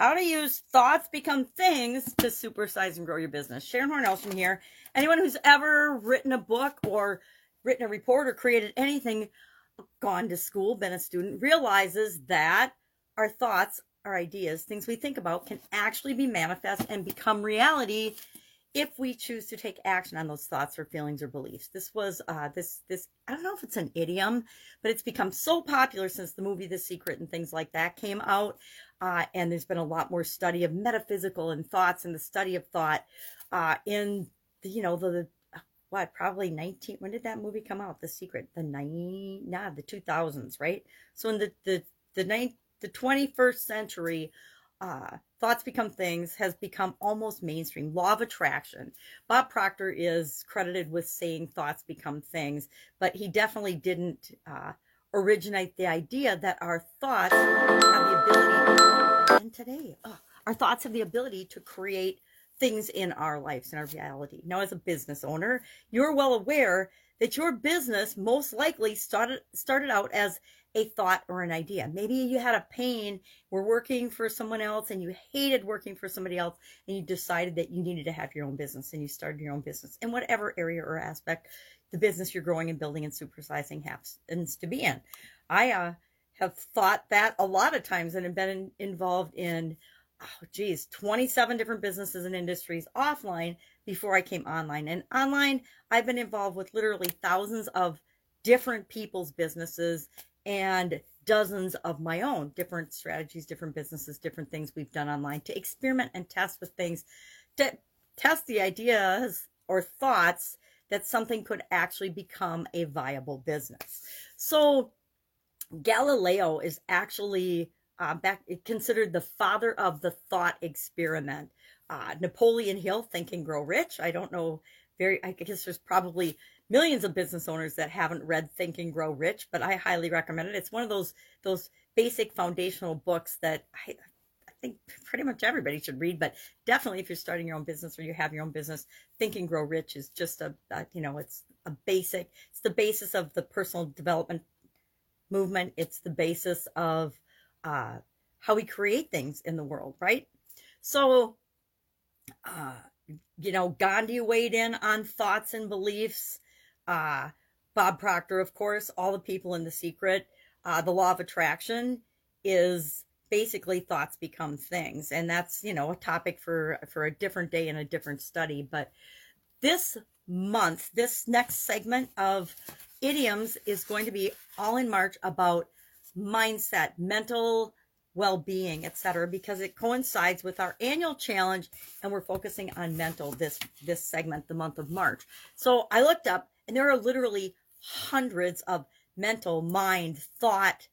how to use thoughts become things to supersize and grow your business. Sharon Horn here. Anyone who's ever written a book or written a report or created anything, gone to school, been a student, realizes that our thoughts, our ideas, things we think about can actually be manifest and become reality if we choose to take action on those thoughts or feelings or beliefs. This was uh, this this I don't know if it's an idiom, but it's become so popular since the movie The Secret and things like that came out. Uh, and there's been a lot more study of metaphysical and thoughts and the study of thought uh, in the, you know the, the what probably 19 when did that movie come out the secret the 90 nah the 2000s right so in the the the, the, the 21st century uh, thoughts become things has become almost mainstream. Law of attraction. Bob proctor is credited with saying thoughts become things but he definitely didn't uh, originate the idea that our thoughts have the ability and today oh, our thoughts have the ability to create things in our lives in our reality. Now as a business owner you're well aware that your business most likely started started out as a thought or an idea. Maybe you had a pain, were working for someone else and you hated working for somebody else and you decided that you needed to have your own business and you started your own business in whatever area or aspect the business you're growing and building and supersizing happens to be in. I uh, have thought that a lot of times and have been in, involved in, oh geez, 27 different businesses and industries offline before I came online. And online, I've been involved with literally thousands of different people's businesses and dozens of my own different strategies, different businesses, different things we've done online to experiment and test with things, to test the ideas or thoughts that something could actually become a viable business. So Galileo is actually uh, back considered the father of the thought experiment. Uh, Napoleon Hill, Think and Grow Rich. I don't know very. I guess there's probably millions of business owners that haven't read Think and Grow Rich, but I highly recommend it. It's one of those those basic foundational books that I, I think pretty much everybody should read. But definitely, if you're starting your own business or you have your own business, Think and Grow Rich is just a, a you know it's a basic. It's the basis of the personal development movement. It's the basis of uh, how we create things in the world, right? So. Uh, you know, Gandhi weighed in on thoughts and beliefs uh, Bob Proctor, of course, all the people in The Secret. Uh, the law of attraction is basically thoughts become things, and that's you know a topic for for a different day and a different study. But this month, this next segment of idioms is going to be all in March about mindset, mental well-being, etc., because it coincides with our annual challenge, and we're focusing on mental this this segment, the month of March. So I looked up and there are literally hundreds of mental, mind, thought,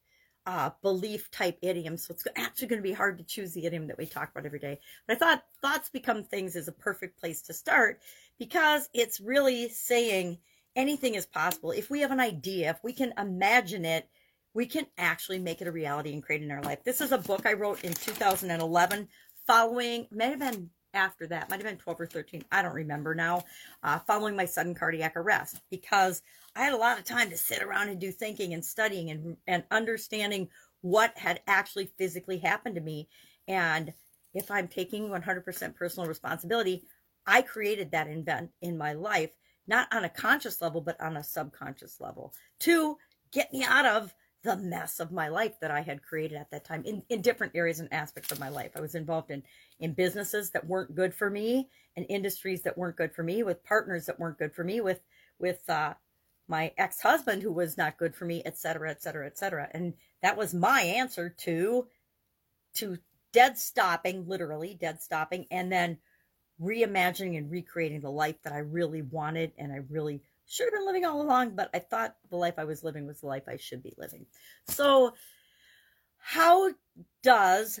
uh, belief type idioms. So it's actually going to be hard to choose the idiom that we talk about every day. But I thought thoughts become things is a perfect place to start because it's really saying anything is possible. If we have an idea, if we can imagine it, we can actually make it a reality and create it in our life. This is a book I wrote in 2011 following, may have been after that, might have been 12 or 13, I don't remember now, uh, following my sudden cardiac arrest because I had a lot of time to sit around and do thinking and studying and, and understanding what had actually physically happened to me. And if I'm taking 100% personal responsibility, I created that event in my life, not on a conscious level, but on a subconscious level to get me out of the mess of my life that I had created at that time in, in different areas and aspects of my life. I was involved in, in businesses that weren't good for me and industries that weren't good for me with partners that weren't good for me with, with, uh, my ex-husband who was not good for me, et cetera, et cetera, et cetera. And that was my answer to, to dead stopping, literally dead stopping, and then reimagining and recreating the life that I really wanted and I really should have been living all along, but I thought the life I was living was the life I should be living. So, how does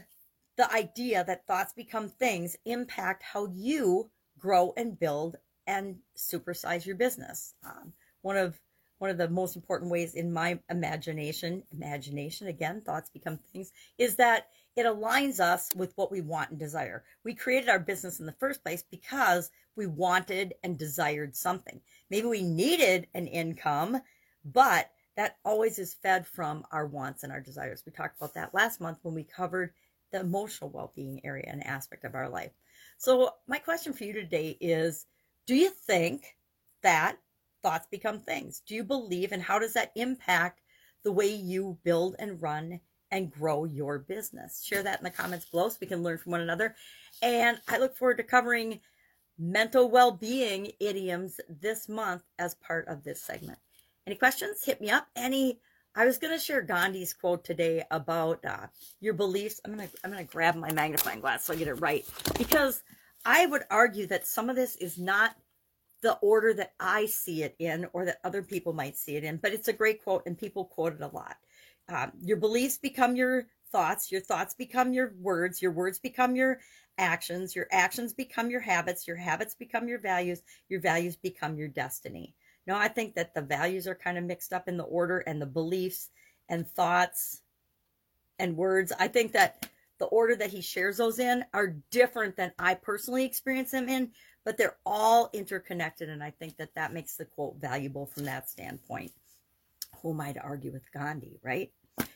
the idea that thoughts become things impact how you grow and build and supersize your business? Um, one of one of the most important ways in my imagination, imagination again, thoughts become things, is that it aligns us with what we want and desire. We created our business in the first place because we wanted and desired something. Maybe we needed an income, but that always is fed from our wants and our desires. We talked about that last month when we covered the emotional well-being area and aspect of our life. So my question for you today is, do you think that thoughts become things? Do you believe and how does that impact the way you build and run and grow your business? Share that in the comments below so we can learn from one another. And I look forward to covering mental well-being idioms this month as part of this segment. Any questions? Hit me up. Any I was going to share Gandhi's quote today about uh, your beliefs. I'm going to I'm going to grab my magnifying glass so I get it right because I would argue that some of this is not the order that I see it in or that other people might see it in, but it's a great quote and people quote it a lot. Um, your beliefs become your thoughts, your thoughts become your words, your words become your actions, your actions become your habits, your habits become your values, your values become your destiny. No, I think that the values are kind of mixed up in the order and the beliefs and thoughts and words. I think that the order that he shares those in are different than I personally experience them in, but they're all interconnected. And I think that that makes the quote valuable from that standpoint. Who am I to argue with Gandhi, right?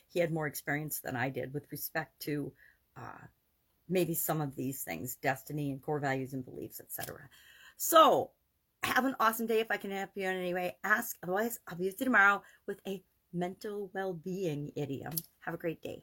He had more experience than I did with respect to uh, maybe some of these things, destiny and core values and beliefs, etc. So have an awesome day if I can help you in any way. Ask. Otherwise, I'll be with you tomorrow with a mental well being idiom. Have a great day.